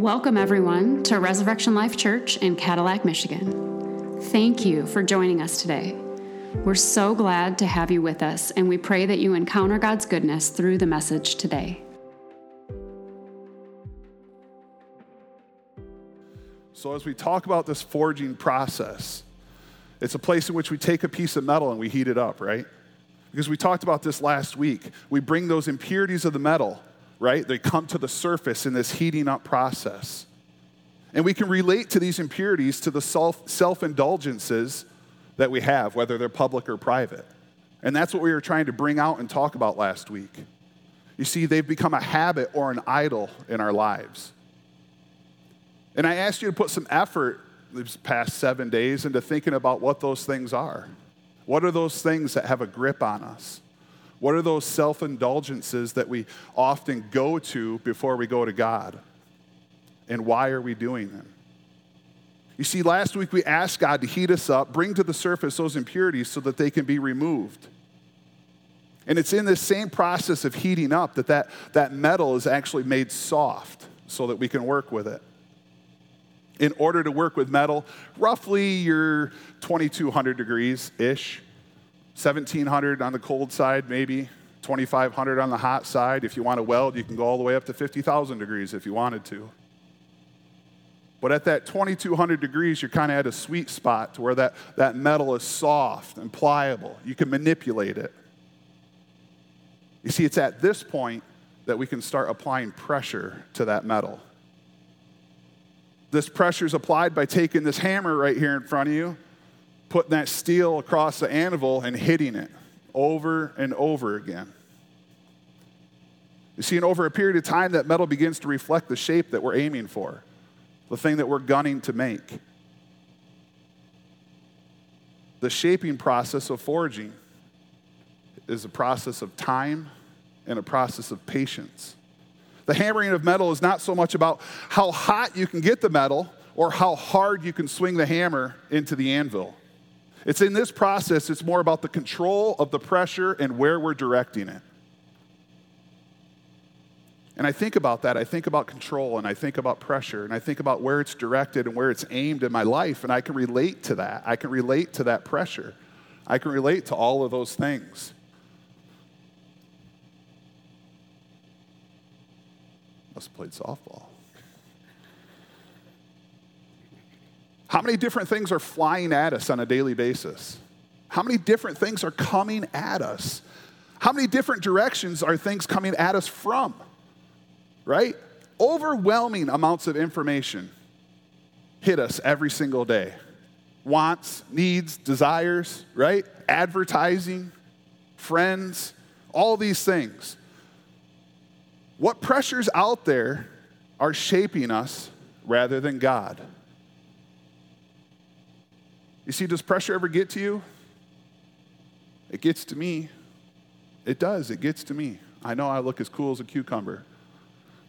Welcome, everyone, to Resurrection Life Church in Cadillac, Michigan. Thank you for joining us today. We're so glad to have you with us, and we pray that you encounter God's goodness through the message today. So, as we talk about this forging process, it's a place in which we take a piece of metal and we heat it up, right? Because we talked about this last week. We bring those impurities of the metal, right? They come to the surface in this heating up process. And we can relate to these impurities to the self indulgences that we have, whether they're public or private. And that's what we were trying to bring out and talk about last week. You see, they've become a habit or an idol in our lives. And I asked you to put some effort these past seven days into thinking about what those things are. What are those things that have a grip on us? What are those self indulgences that we often go to before we go to God? And why are we doing them? You see, last week we asked God to heat us up, bring to the surface those impurities so that they can be removed. And it's in this same process of heating up that that, that metal is actually made soft so that we can work with it in order to work with metal, roughly you're 2200 degrees ish, 1700 on the cold side, maybe 2500 on the hot side. If you want to weld, you can go all the way up to 50,000 degrees if you wanted to. But at that 2200 degrees, you're kind of at a sweet spot to where that, that metal is soft and pliable. You can manipulate it. You see, it's at this point that we can start applying pressure to that metal this pressure is applied by taking this hammer right here in front of you, putting that steel across the anvil, and hitting it over and over again. You see, and over a period of time, that metal begins to reflect the shape that we're aiming for, the thing that we're gunning to make. The shaping process of forging is a process of time and a process of patience. The hammering of metal is not so much about how hot you can get the metal or how hard you can swing the hammer into the anvil. It's in this process, it's more about the control of the pressure and where we're directing it. And I think about that. I think about control and I think about pressure and I think about where it's directed and where it's aimed in my life. And I can relate to that. I can relate to that pressure. I can relate to all of those things. Must have played softball. How many different things are flying at us on a daily basis? How many different things are coming at us? How many different directions are things coming at us from? Right? Overwhelming amounts of information hit us every single day. Wants, needs, desires, right? Advertising, friends, all these things. What pressures out there are shaping us rather than God? You see, does pressure ever get to you? It gets to me. It does, it gets to me. I know I look as cool as a cucumber,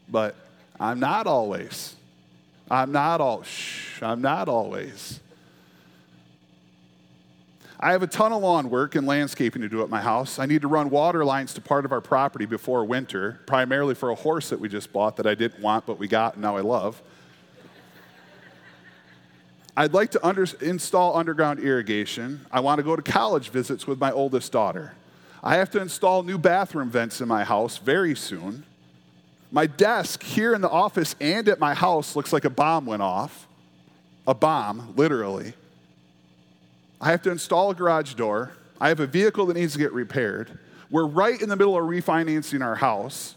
but I'm not always. I'm not all, shh, I'm not always. I have a ton of lawn work and landscaping to do at my house. I need to run water lines to part of our property before winter, primarily for a horse that we just bought that I didn't want, but we got and now I love. I'd like to under, install underground irrigation. I want to go to college visits with my oldest daughter. I have to install new bathroom vents in my house very soon. My desk here in the office and at my house looks like a bomb went off. A bomb, literally. I have to install a garage door. I have a vehicle that needs to get repaired. We're right in the middle of refinancing our house.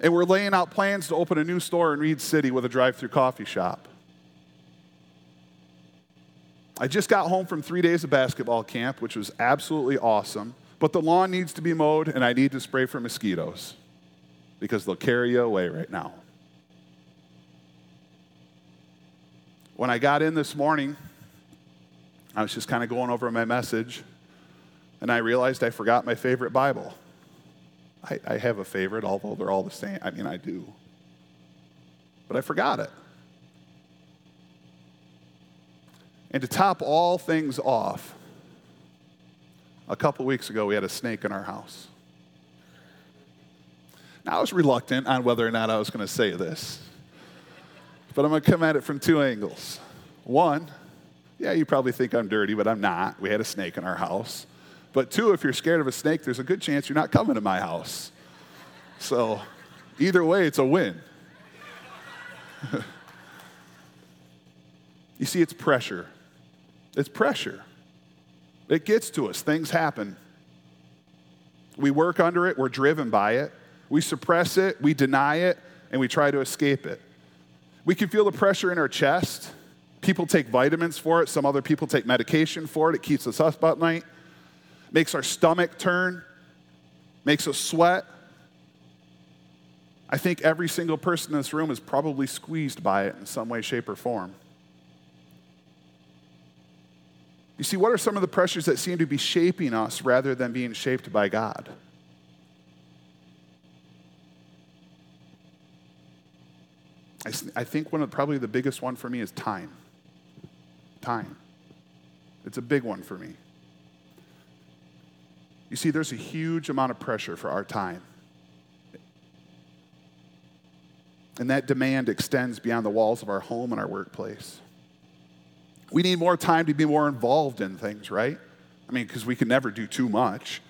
And we're laying out plans to open a new store in Reed City with a drive through coffee shop. I just got home from three days of basketball camp, which was absolutely awesome. But the lawn needs to be mowed, and I need to spray for mosquitoes because they'll carry you away right now. When I got in this morning, I was just kind of going over my message, and I realized I forgot my favorite Bible. I, I, have a favorite, although they're all the same. I mean, I do. But I forgot it. And to top all things off, a couple weeks ago, we had a snake in our house. Now, I was reluctant on whether or not I was going to say this. But I'm going to come at it from two angles. One, yeah, you probably think I'm dirty, but I'm not. We had a snake in our house. But two, if you're scared of a snake, there's a good chance you're not coming to my house. So either way, it's a win. you see, it's pressure. It's pressure. It gets to us. Things happen. We work under it, we're driven by it. We suppress it, we deny it, and we try to escape it. We can feel the pressure in our chest. People take vitamins for it, some other people take medication for it. It keeps us up at night, makes our stomach turn, makes us sweat. I think every single person in this room is probably squeezed by it in some way, shape, or form. You see, what are some of the pressures that seem to be shaping us rather than being shaped by God? I, think one of probably the biggest one for me is time. Time. It's a big one for me. You see, there's a huge amount of pressure for our time. And that demand extends beyond the walls of our home and our workplace. We need more time to be more involved in things, right? I mean, because we can never do too much.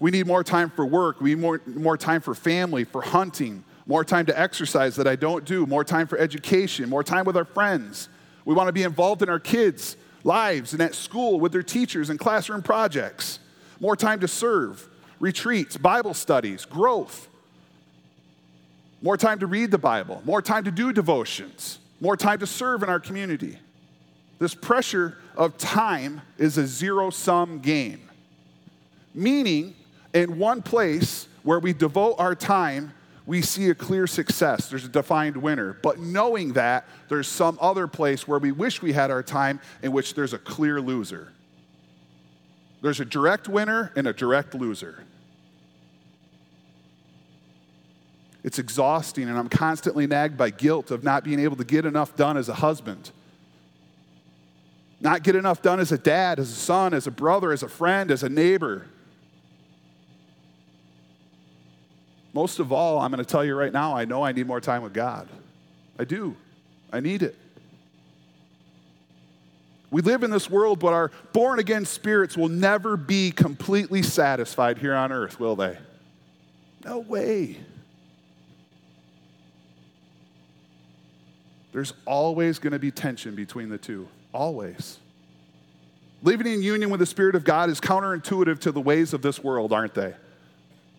We need more time for work. We need more, more time for family, for hunting, more time to exercise that I don't do, more time for education, more time with our friends. We want to be involved in our kids' lives and at school with their teachers and classroom projects, more time to serve, retreats, Bible studies, growth, more time to read the Bible, more time to do devotions, more time to serve in our community. This pressure of time is a zero sum game, meaning, in one place where we devote our time, we see a clear success. There's a defined winner. But knowing that, there's some other place where we wish we had our time in which there's a clear loser. There's a direct winner and a direct loser. It's exhausting, and I'm constantly nagged by guilt of not being able to get enough done as a husband not get enough done as a dad, as a son, as a brother, as a friend, as a neighbor. Most of all, I'm going to tell you right now, I know I need more time with God. I do. I need it. We live in this world, but our born again spirits will never be completely satisfied here on earth, will they? No way. There's always going to be tension between the two. Always. Living in union with the Spirit of God is counterintuitive to the ways of this world, aren't they?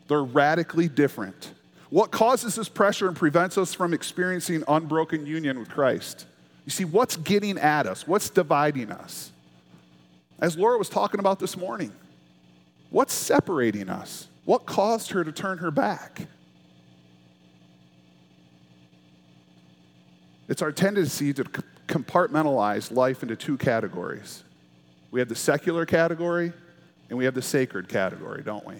They're radically different. What causes this pressure and prevents us from experiencing unbroken union with Christ? You see, what's getting at us? What's dividing us? As Laura was talking about this morning, what's separating us? What caused her to turn her back? It's our tendency to compartmentalize life into two categories. We have the secular category and we have the sacred category, don't we?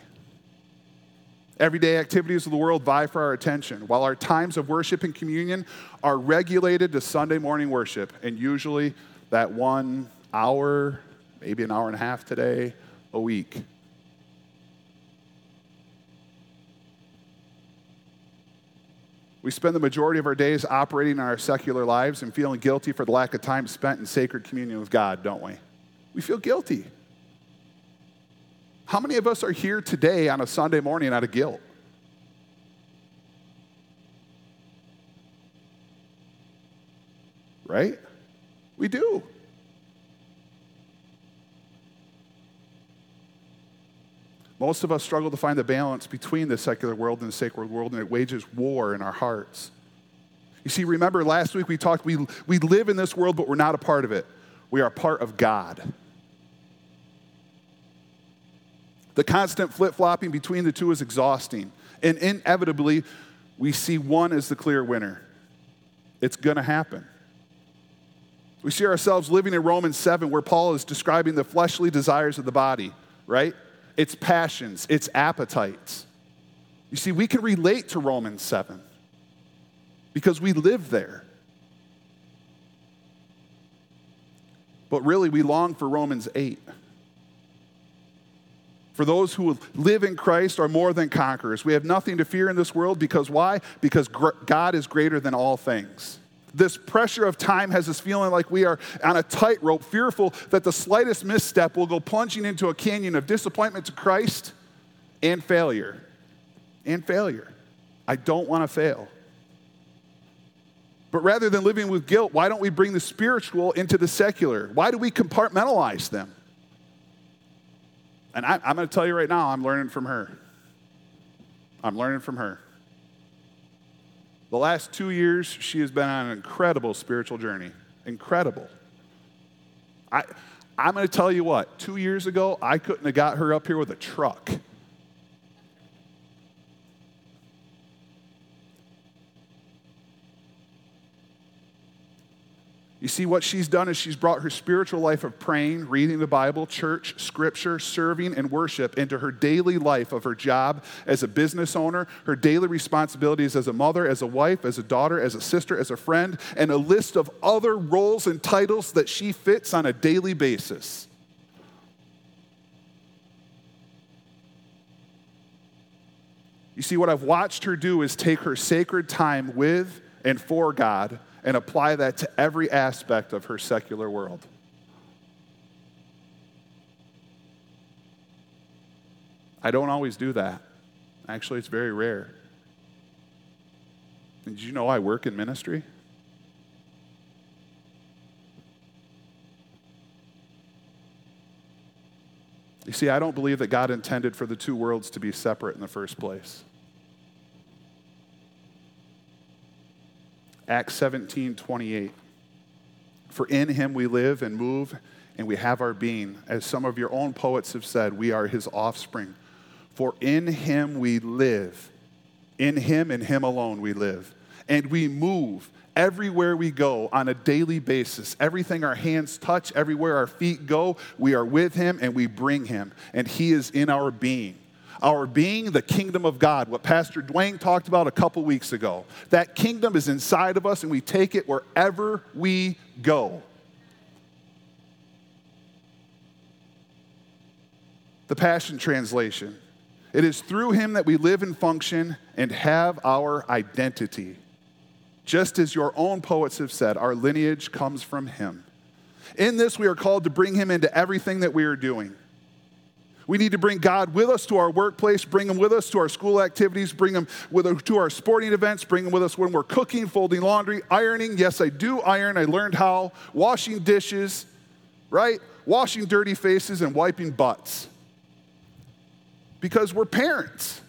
Everyday activities of the world vie for our attention, while our times of worship and communion are regulated to Sunday morning worship, and usually that one hour, maybe an hour and a half today, a week. We spend the majority of our days operating in our secular lives and feeling guilty for the lack of time spent in sacred communion with God, don't we? We feel guilty. How many of us are here today on a Sunday morning out of guilt? Right? We do. Most of us struggle to find the balance between the secular world and the sacred world, and it wages war in our hearts. You see, remember last week we talked, we, we live in this world, but we're not a part of it. We are part of God. The constant flip flopping between the two is exhausting. And inevitably, we see one as the clear winner. It's going to happen. We see ourselves living in Romans 7, where Paul is describing the fleshly desires of the body, right? Its passions, its appetites. You see, we can relate to Romans 7 because we live there. But really, we long for Romans 8. For those who live in Christ are more than conquerors. We have nothing to fear in this world because why? Because God is greater than all things. This pressure of time has us feeling like we are on a tightrope, fearful that the slightest misstep will go plunging into a canyon of disappointment to Christ and failure. And failure. I don't want to fail. But rather than living with guilt, why don't we bring the spiritual into the secular? Why do we compartmentalize them? And I, am going to tell you right now, I'm learning from her. I'm learning from her. The last two years, she has been on an incredible spiritual journey. Incredible. I, I'm going to tell you what, two years ago, I couldn't have got her up here with a truck. You see, what she's done is she's brought her spiritual life of praying, reading the Bible, church, scripture, serving, and worship into her daily life of her job as a business owner, her daily responsibilities as a mother, as a wife, as a daughter, as a sister, as a friend, and a list of other roles and titles that she fits on a daily basis. You see, what I've watched her do is take her sacred time with and for God and apply that to every aspect of her secular world. I don't always do that. Actually, it's very rare. Did you know I work in ministry? You see, I don't believe that God intended for the two worlds to be separate in the first place. Acts 17 28. For in him we live and move and we have our being. As some of your own poets have said, we are his offspring. For in him we live. In him and him alone we live. And we move everywhere we go on a daily basis. Everything our hands touch, everywhere our feet go, we are with him and we bring him. And he is in our being our being the kingdom of God, what Pastor Dwayne talked about a couple weeks ago. That kingdom is inside of us and we take it wherever we go. The Passion Translation. It is through him that we live and function and have our identity. Just as your own poets have said, our lineage comes from him. In this, we are called to bring him into everything that we are doing. We need to bring God with us to our workplace, bring Him with us to our school activities, bring Him with us to our sporting events, bring Him with us when we're cooking, folding laundry, ironing. Yes, I do iron. I learned how. Washing dishes, right? Washing dirty faces and wiping butts. Because we're parents.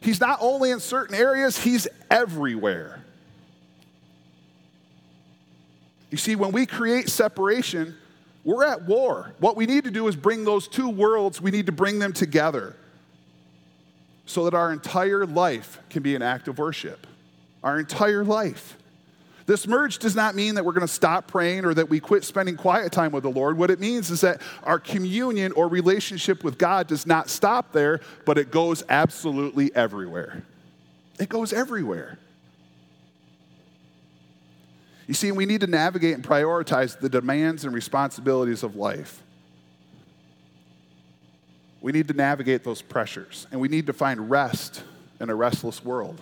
He's not only in certain areas, He's everywhere. You see, when we create separation, we're at war. What we need to do is bring those two worlds, we need to bring them together so that our entire life can be an act of worship. Our entire life. This merge does not mean that we're going to stop praying or that we quit spending quiet time with the Lord. What it means is that our communion or relationship with God does not stop there, but it goes absolutely everywhere. It goes everywhere. You see, we need to navigate and prioritize the demands and responsibilities of life. We need to navigate those pressures, and we need to find rest in a restless world.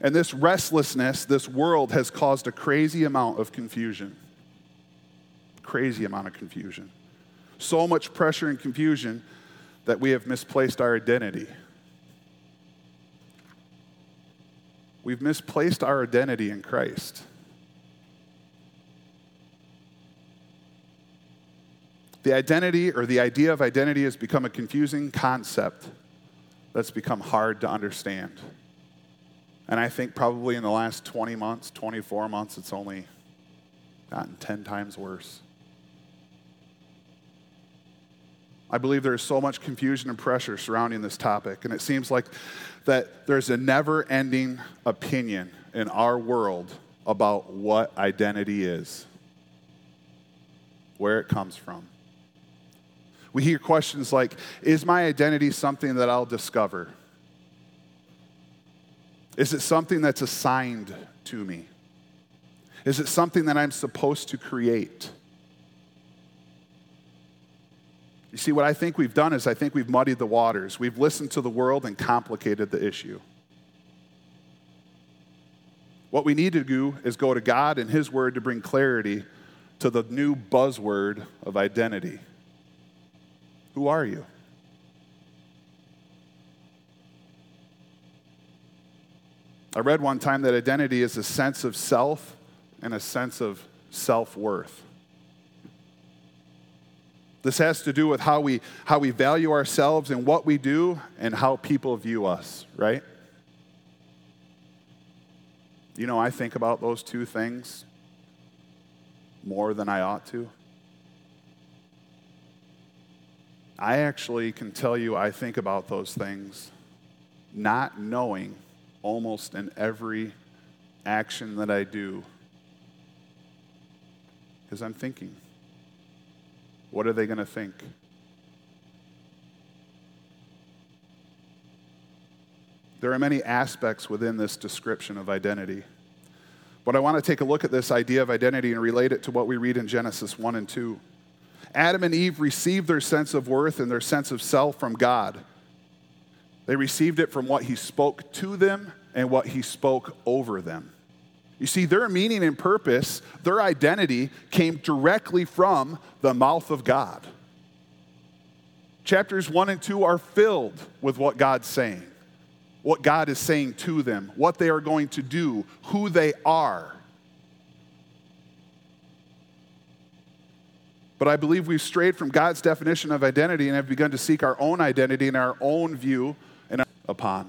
And this restlessness, this world, has caused a crazy amount of confusion. Crazy amount of confusion. So much pressure and confusion that we have misplaced our identity. We've misplaced our identity in Christ. The identity or the idea of identity has become a confusing concept that's become hard to understand. And I think probably in the last 20 months, 24 months, it's only gotten 10 times worse. I believe there is so much confusion and pressure surrounding this topic, and it seems like that there's a never ending opinion in our world about what identity is, where it comes from. We hear questions like Is my identity something that I'll discover? Is it something that's assigned to me? Is it something that I'm supposed to create? You see, what I think we've done is I think we've muddied the waters. We've listened to the world and complicated the issue. What we need to do is go to God and His Word to bring clarity to the new buzzword of identity. Who are you? I read one time that identity is a sense of self and a sense of self worth. This has to do with how we, how we value ourselves and what we do and how people view us, right? You know, I think about those two things more than I ought to. I actually can tell you I think about those things not knowing almost in every action that I do because I'm thinking. What are they going to think? There are many aspects within this description of identity. But I want to take a look at this idea of identity and relate it to what we read in Genesis 1 and 2. Adam and Eve received their sense of worth and their sense of self from God. They received it from what He spoke to them and what He spoke over them. You see, their meaning and purpose, their identity came directly from the mouth of God. Chapters 1 and 2 are filled with what God's saying, what God is saying to them, what they are going to do, who they are. But I believe we've strayed from God's definition of identity and have begun to seek our own identity and our own view and upon.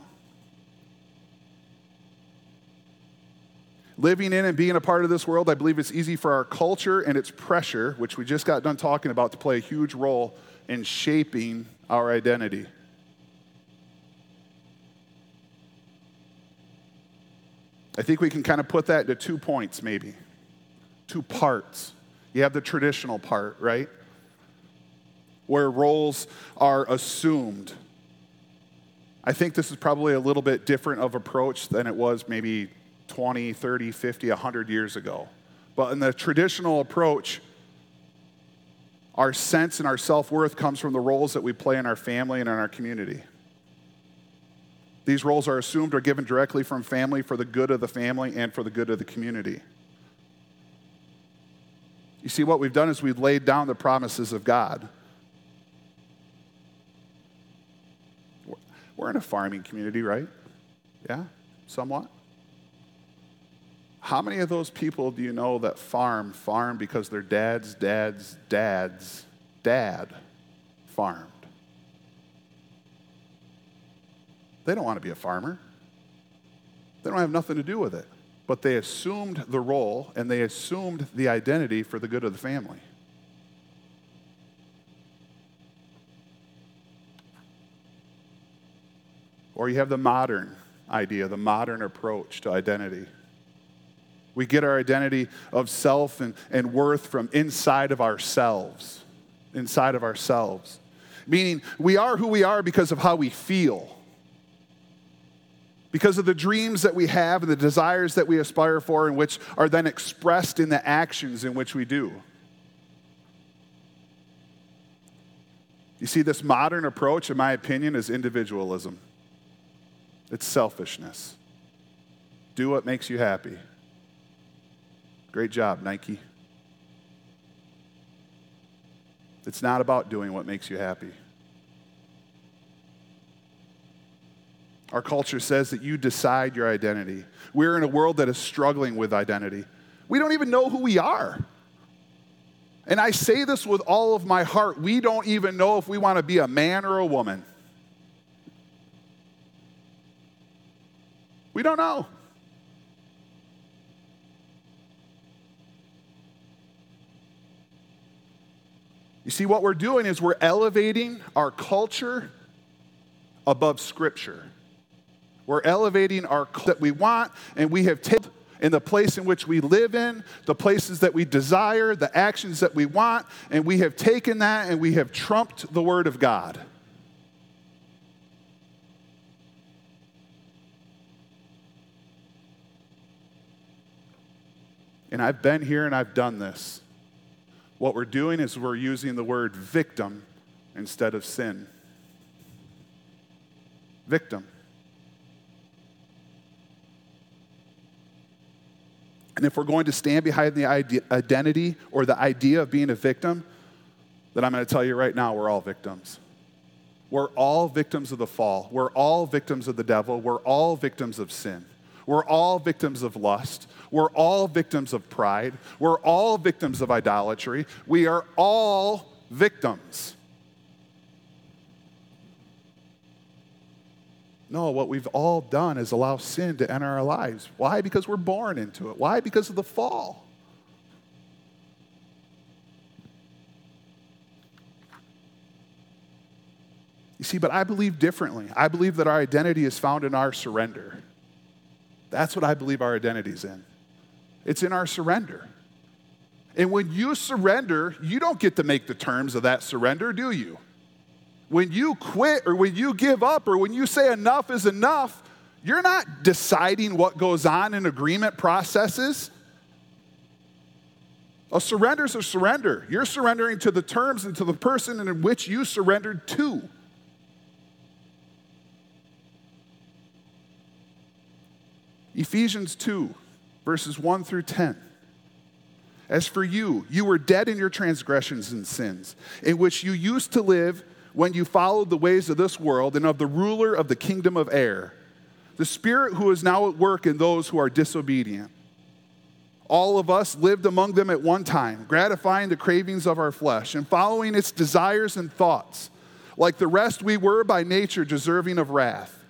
Living in and being a part of this world, I believe it's easy for our culture and its pressure, which we just got done talking about, to play a huge role in shaping our identity. I think we can kind of put that into two points, maybe, two parts. You have the traditional part, right? Where roles are assumed. I think this is probably a little bit different of approach than it was maybe 20, 30, 50, 100 years ago. But in the traditional approach, our sense and our self worth comes from the roles that we play in our family and in our community. These roles are assumed or given directly from family for the good of the family and for the good of the community. You see, what we've done is we've laid down the promises of God. We're in a farming community, right? Yeah, somewhat. How many of those people do you know that farm, farm because their dad's dad's dad's dad farmed? They don't want to be a farmer. They don't have nothing to do with it. But they assumed the role and they assumed the identity for the good of the family. Or you have the modern idea, the modern approach to identity. We get our identity of self and, and worth from inside of ourselves. Inside of ourselves. Meaning, we are who we are because of how we feel, because of the dreams that we have and the desires that we aspire for, and which are then expressed in the actions in which we do. You see, this modern approach, in my opinion, is individualism. It's selfishness. Do what makes you happy. Great job, Nike. It's not about doing what makes you happy. Our culture says that you decide your identity. We're in a world that is struggling with identity. We don't even know who we are. And I say this with all of my heart. We don't even know if we want to be a man or a woman. We don't know. You see, what we're doing is we're elevating our culture above Scripture. We're elevating our that we want, and we have taken in the place in which we live in, the places that we desire, the actions that we want, and we have taken that and we have trumped the Word of God. And I've been here and I've done this. What we're doing is we're using the word victim instead of sin. Victim. And if we're going to stand behind the identity or the idea of being a victim, then I'm going to tell you right now we're all victims. We're all victims of the fall. We're all victims of the devil. We're all victims of sin. We're all victims of lust. We're all victims of pride. We're all victims of idolatry. We are all victims. No, what we've all done is allow sin to enter our lives. Why? Because we're born into it. Why? Because of the fall. You see, but I believe differently. I believe that our identity is found in our surrender. That's what I believe our identity is in. It's in our surrender. And when you surrender, you don't get to make the terms of that surrender, do you? When you quit or when you give up or when you say enough is enough, you're not deciding what goes on in agreement processes. A surrender is a surrender. You're surrendering to the terms and to the person in which you surrendered to. Ephesians 2, verses 1 through 10. As for you, you were dead in your transgressions and sins, in which you used to live when you followed the ways of this world and of the ruler of the kingdom of air, the spirit who is now at work in those who are disobedient. All of us lived among them at one time, gratifying the cravings of our flesh and following its desires and thoughts. Like the rest, we were by nature deserving of wrath.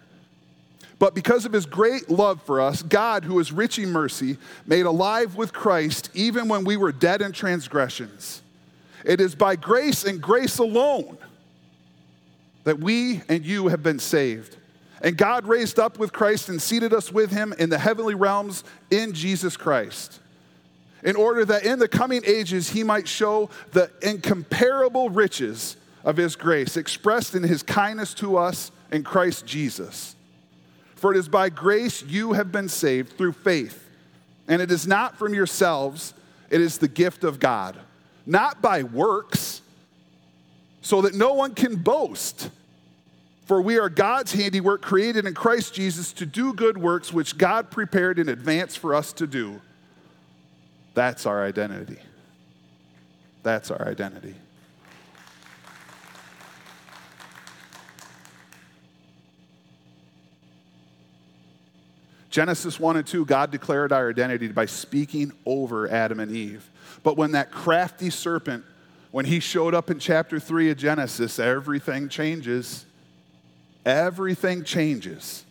But because of his great love for us, God, who is rich in mercy, made alive with Christ even when we were dead in transgressions. It is by grace and grace alone that we and you have been saved. And God raised up with Christ and seated us with him in the heavenly realms in Jesus Christ, in order that in the coming ages he might show the incomparable riches of his grace expressed in his kindness to us in Christ Jesus. For it is by grace you have been saved through faith. And it is not from yourselves, it is the gift of God, not by works, so that no one can boast. For we are God's handiwork, created in Christ Jesus to do good works which God prepared in advance for us to do. That's our identity. That's our identity. Genesis 1 and 2, God declared our identity by speaking over Adam and Eve. But when that crafty serpent, when he showed up in chapter 3 of Genesis, everything changes. Everything changes.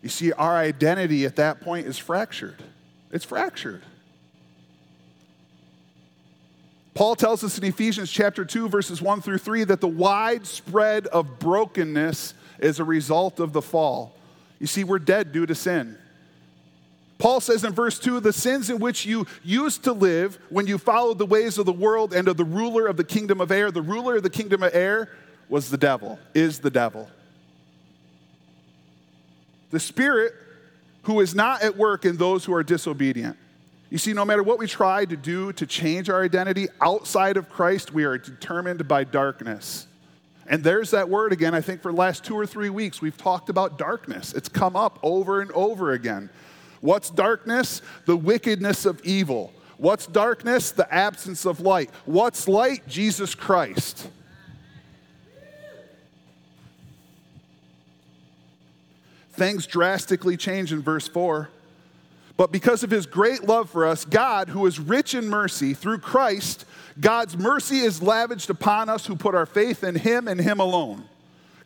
You see, our identity at that point is fractured. It's fractured. Paul tells us in Ephesians chapter 2, verses 1 through 3, that the widespread of brokenness is a result of the fall. You see, we're dead due to sin. Paul says in verse 2 the sins in which you used to live when you followed the ways of the world and of the ruler of the kingdom of air. The ruler of the kingdom of air was the devil, is the devil. The spirit who is not at work in those who are disobedient. You see, no matter what we try to do to change our identity outside of Christ, we are determined by darkness. And there's that word again. I think for the last two or three weeks, we've talked about darkness. It's come up over and over again. What's darkness? The wickedness of evil. What's darkness? The absence of light. What's light? Jesus Christ. Things drastically change in verse 4. But because of his great love for us, God, who is rich in mercy through Christ, God's mercy is lavished upon us who put our faith in him and him alone.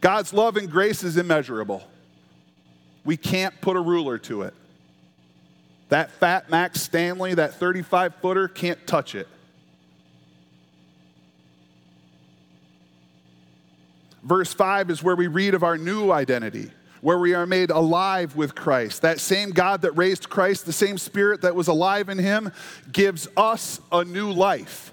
God's love and grace is immeasurable. We can't put a ruler to it. That fat Max Stanley, that 35 footer, can't touch it. Verse 5 is where we read of our new identity where we are made alive with Christ. That same God that raised Christ, the same Spirit that was alive in him, gives us a new life.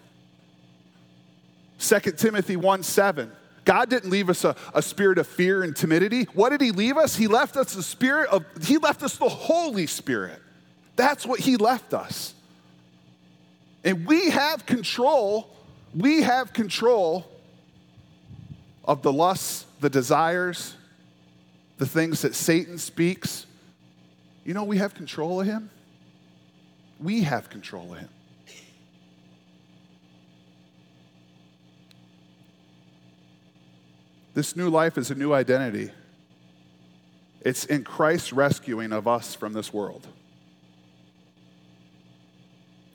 2 Timothy 1 7. God didn't leave us a, a spirit of fear and timidity. What did He leave us? He left us the spirit of, He left us the Holy Spirit. That's what He left us. And we have control, we have control of the lusts, the desires, the things that Satan speaks, you know we have control of him? We have control of him. This new life is a new identity. It's in Christ's rescuing of us from this world.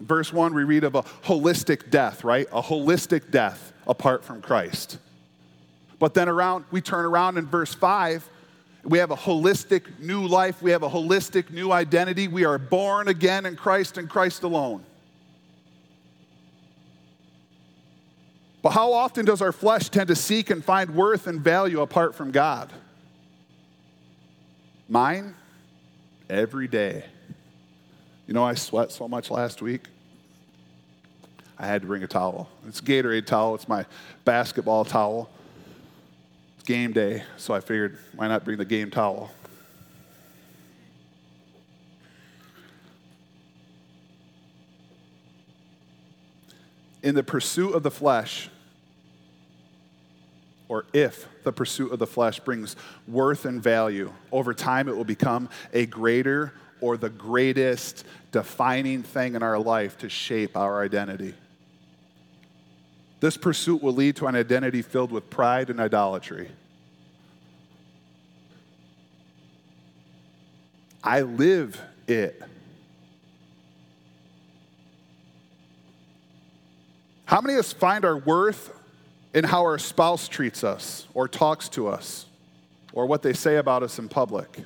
Verse 1, we read of a holistic death, right? A holistic death apart from Christ. But then around, we turn around in verse 5, we have a holistic new life. We have a holistic new identity. We are born again in Christ and Christ alone. But how often does our flesh tend to seek and find worth and value apart from God? Mine, every day. You know, I sweat so much last week. I had to bring a towel. It's Gatorade towel, it's my basketball towel. It's game day, so I figured why not bring the game towel? In the pursuit of the flesh, or if the pursuit of the flesh brings worth and value, over time it will become a greater or the greatest defining thing in our life to shape our identity. This pursuit will lead to an identity filled with pride and idolatry. I live it. How many of us find our worth in how our spouse treats us or talks to us or what they say about us in public?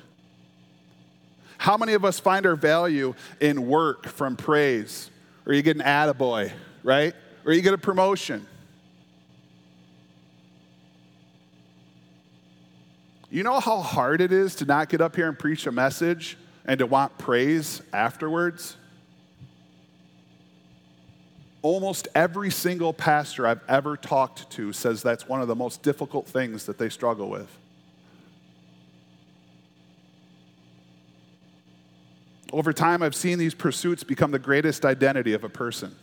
How many of us find our value in work from praise? Or you get an attaboy, right? Or you get a promotion. You know how hard it is to not get up here and preach a message and to want praise afterwards? Almost every single pastor I've ever talked to says that's one of the most difficult things that they struggle with. Over time, I've seen these pursuits become the greatest identity of a person.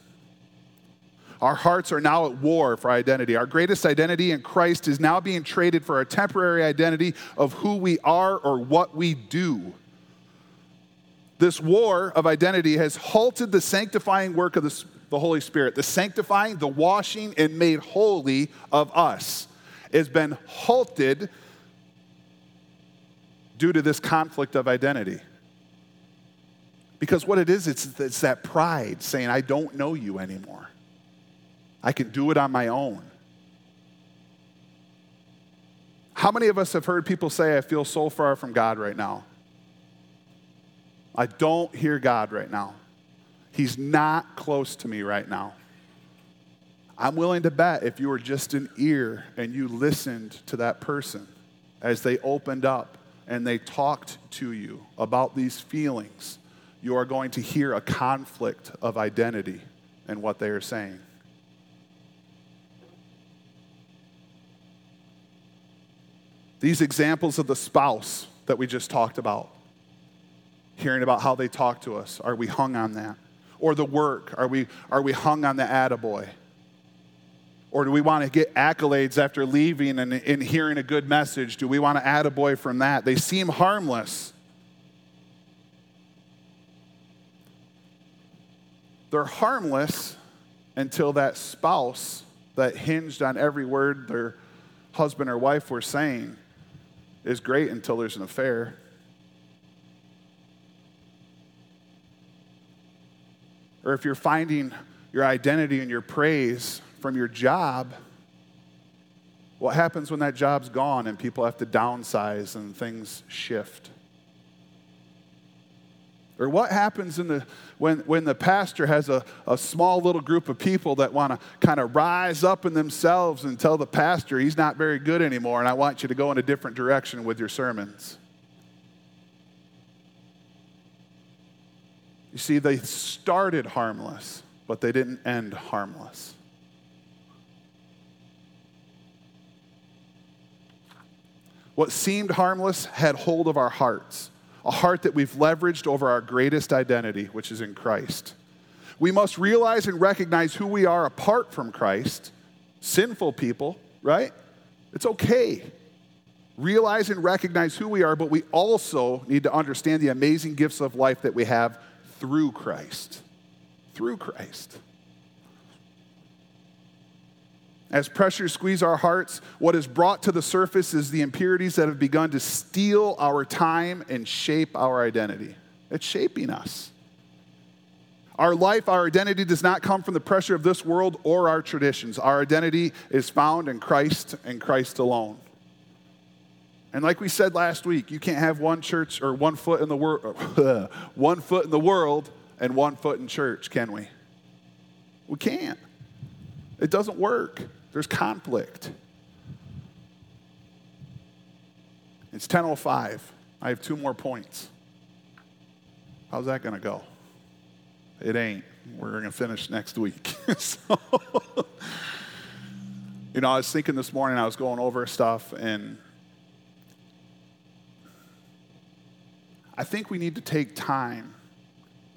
Our hearts are now at war for identity. Our greatest identity in Christ is now being traded for a temporary identity of who we are or what we do. This war of identity has halted the sanctifying work of the, the Holy Spirit. The sanctifying, the washing, and made holy of us has been halted due to this conflict of identity. Because what it is, it's, it's that pride saying, I don't know you anymore. I can do it on my own. How many of us have heard people say, I feel so far from God right now? I don't hear God right now. He's not close to me right now. I'm willing to bet if you were just an ear and you listened to that person as they opened up and they talked to you about these feelings, you are going to hear a conflict of identity in what they are saying. These examples of the spouse that we just talked about, hearing about how they talk to us, are we hung on that? Or the work, are we, are we hung on the attaboy? Or do we want to get accolades after leaving and, and hearing a good message? Do we want to attaboy from that? They seem harmless. They're harmless until that spouse that hinged on every word their husband or wife were saying is great until there's an affair. Or if you're finding your identity and your praise from your job, what happens when that job's gone and people have to downsize and things shift? Or what happens in the, when, when the pastor has a, a small little group of people that want to kind of rise up in themselves and tell the pastor he's not very good anymore and I want you to go in a different direction with your sermons? You see, they started harmless, but they didn't end harmless. What seemed harmless had hold of our hearts a heart that we've leveraged over our greatest identity, which is in Christ. We must realize and recognize who we are apart from Christ, sinful people, right? It's okay. Realize and recognize who we are, but we also need to understand the amazing gifts of life that we have through Christ. Through Christ. As pressures squeeze our hearts, what is brought to the surface is the impurities that have begun to steal our time and shape our identity. It's shaping us. Our life, our identity does not come from the pressure of this world or our traditions. Our identity is found in Christ and Christ alone. And like we said last week, you can't have one church or one foot in the world, one foot in the world and one foot in church, can we? We can't. It doesn't work. There's conflict. It's 10:05. I have two more points. How's that going to go? It ain't. We're going to finish next week. so, you know, I was thinking this morning, I was going over stuff, and I think we need to take time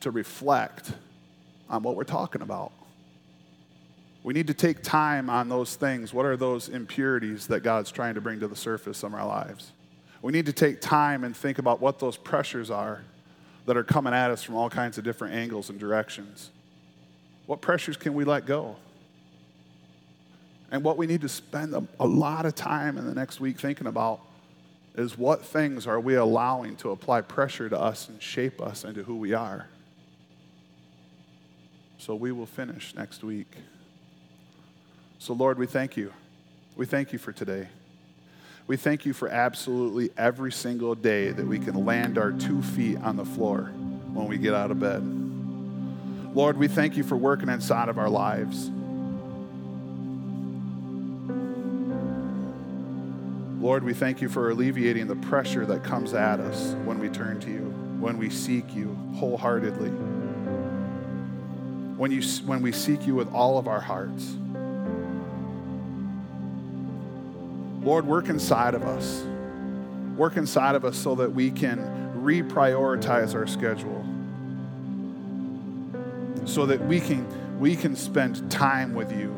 to reflect on what we're talking about. We need to take time on those things. What are those impurities that God's trying to bring to the surface of our lives? We need to take time and think about what those pressures are that are coming at us from all kinds of different angles and directions. What pressures can we let go? And what we need to spend a, a lot of time in the next week thinking about is what things are we allowing to apply pressure to us and shape us into who we are? So we will finish next week. So, Lord, we thank you. We thank you for today. We thank you for absolutely every single day that we can land our two feet on the floor when we get out of bed. Lord, we thank you for working inside of our lives. Lord, we thank you for alleviating the pressure that comes at us when we turn to you, when we seek you wholeheartedly, when, you, when we seek you with all of our hearts. Lord, work inside of us. Work inside of us so that we can reprioritize our schedule. So that we can, we can spend time with you.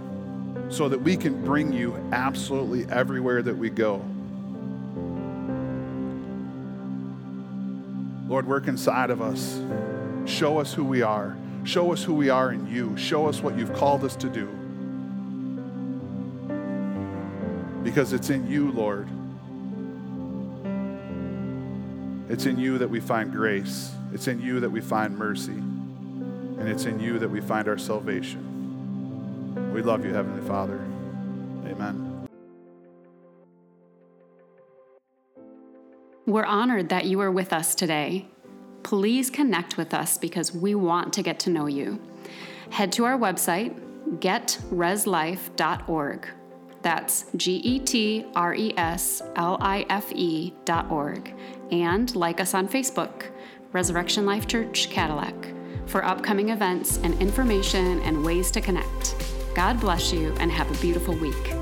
So that we can bring you absolutely everywhere that we go. Lord, work inside of us. Show us who we are. Show us who we are in you. Show us what you've called us to do. Because it's in you, Lord. It's in you that we find grace. It's in you that we find mercy. And it's in you that we find our salvation. We love you, Heavenly Father. Amen. We're honored that you are with us today. Please connect with us because we want to get to know you. Head to our website, getreslife.org. That's G E T R E S L I F E dot org. And like us on Facebook, Resurrection Life Church Cadillac, for upcoming events and information and ways to connect. God bless you and have a beautiful week.